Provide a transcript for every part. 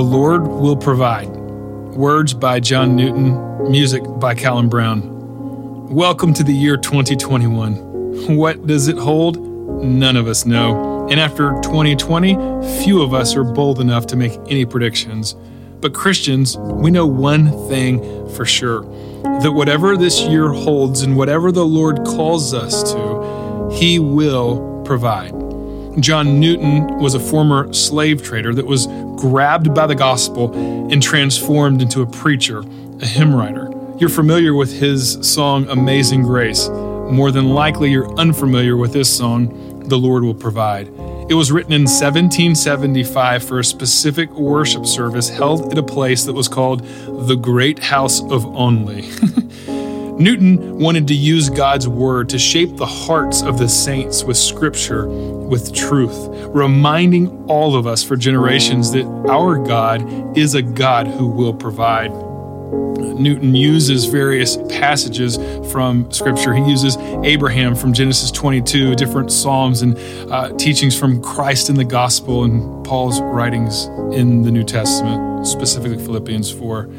The Lord Will Provide. Words by John Newton, music by Callum Brown. Welcome to the year 2021. What does it hold? None of us know. And after 2020, few of us are bold enough to make any predictions. But Christians, we know one thing for sure that whatever this year holds and whatever the Lord calls us to, He will provide. John Newton was a former slave trader that was grabbed by the gospel and transformed into a preacher, a hymn writer. You're familiar with his song Amazing Grace. More than likely, you're unfamiliar with this song, The Lord Will Provide. It was written in 1775 for a specific worship service held at a place that was called the Great House of Olney. Newton wanted to use God's word to shape the hearts of the saints with scripture, with truth, reminding all of us for generations that our God is a God who will provide. Newton uses various passages from Scripture. He uses Abraham from Genesis 22, different Psalms, and uh, teachings from Christ in the Gospel and Paul's writings in the New Testament, specifically Philippians 4.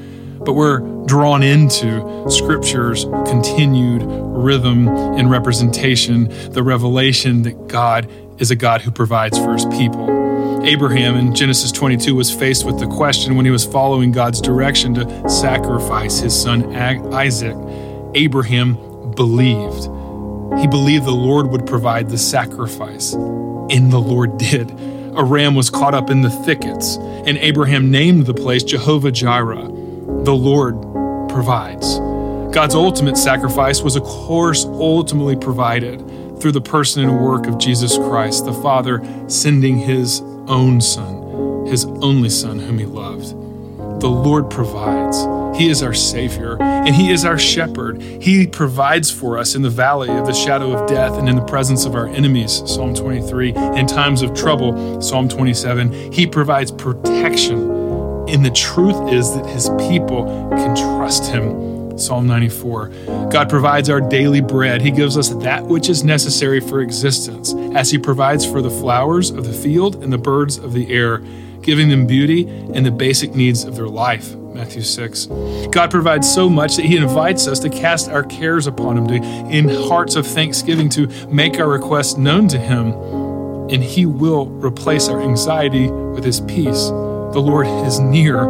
But we're drawn into Scripture's continued rhythm and representation, the revelation that God is a God who provides for his people. Abraham in Genesis 22 was faced with the question when he was following God's direction to sacrifice his son Isaac. Abraham believed. He believed the Lord would provide the sacrifice, and the Lord did. A ram was caught up in the thickets, and Abraham named the place Jehovah Jireh. The Lord provides. God's ultimate sacrifice was, of course, ultimately provided through the person and work of Jesus Christ, the Father sending his own Son, his only Son, whom he loved. The Lord provides. He is our Savior, and He is our shepherd. He provides for us in the valley of the shadow of death and in the presence of our enemies, Psalm 23. In times of trouble, Psalm 27. He provides protection. And the truth is that His people can trust Him. Psalm 94. God provides our daily bread. He gives us that which is necessary for existence, as He provides for the flowers of the field and the birds of the air, giving them beauty and the basic needs of their life. Matthew 6. God provides so much that He invites us to cast our cares upon Him, to, in hearts of thanksgiving, to make our requests known to Him, and He will replace our anxiety with His peace. The Lord is near,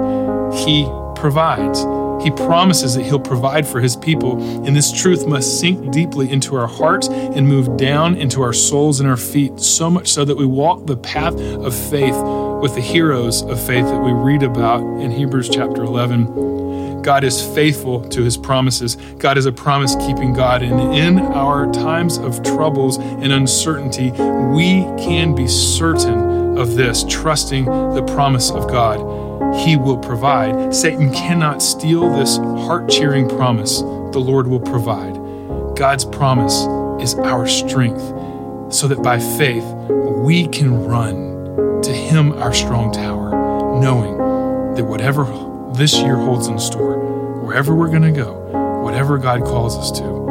He provides. He promises that He'll provide for His people, and this truth must sink deeply into our hearts and move down into our souls and our feet, so much so that we walk the path of faith with the heroes of faith that we read about in Hebrews chapter 11. God is faithful to his promises. God is a promise keeping God. And in our times of troubles and uncertainty, we can be certain of this, trusting the promise of God. He will provide. Satan cannot steal this heart cheering promise. The Lord will provide. God's promise is our strength, so that by faith we can run to Him, our strong tower, knowing that whatever this year holds in store, wherever we're going to go, whatever God calls us to,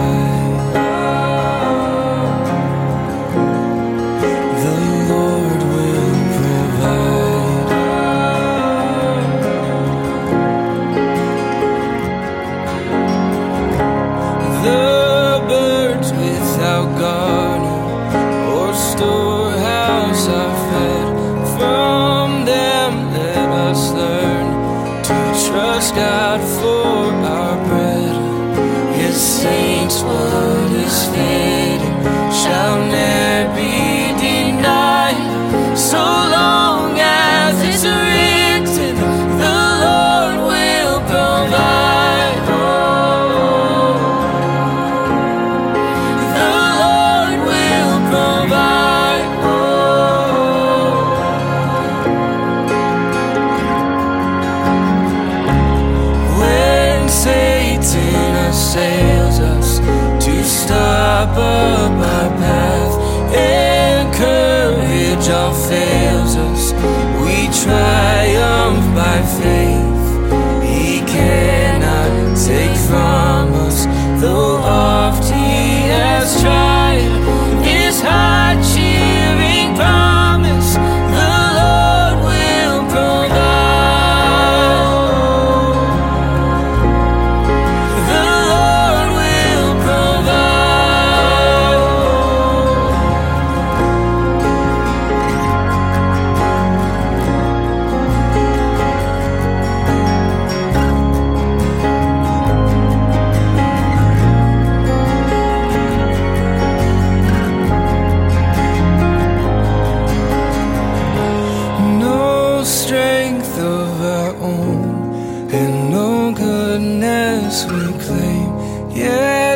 triumph by faith.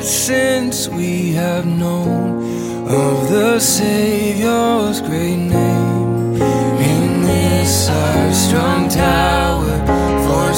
Since we have known of the Savior's great name, in this our strong tower, for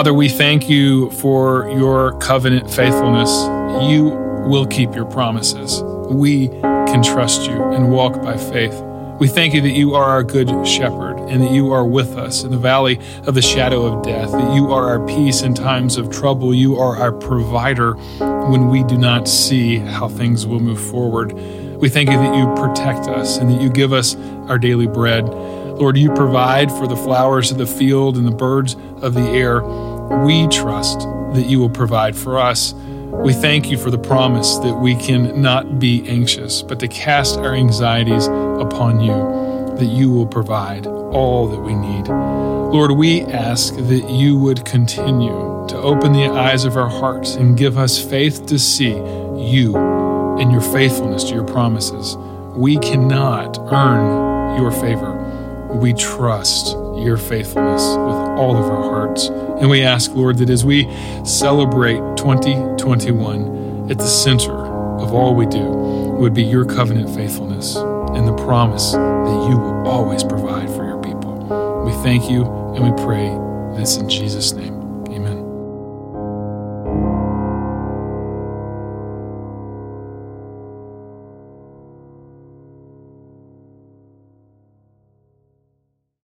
Father, we thank you for your covenant faithfulness. You will keep your promises. We can trust you and walk by faith. We thank you that you are our good shepherd and that you are with us in the valley of the shadow of death, that you are our peace in times of trouble. You are our provider when we do not see how things will move forward. We thank you that you protect us and that you give us our daily bread. Lord, you provide for the flowers of the field and the birds of the air. We trust that you will provide for us. We thank you for the promise that we can not be anxious, but to cast our anxieties upon you, that you will provide all that we need. Lord, we ask that you would continue to open the eyes of our hearts and give us faith to see you and your faithfulness to your promises. We cannot earn your favor. We trust your faithfulness with all of our hearts. And we ask, Lord, that as we celebrate 2021, at the center of all we do would be your covenant faithfulness and the promise that you will always provide for your people. We thank you and we pray this in Jesus' name.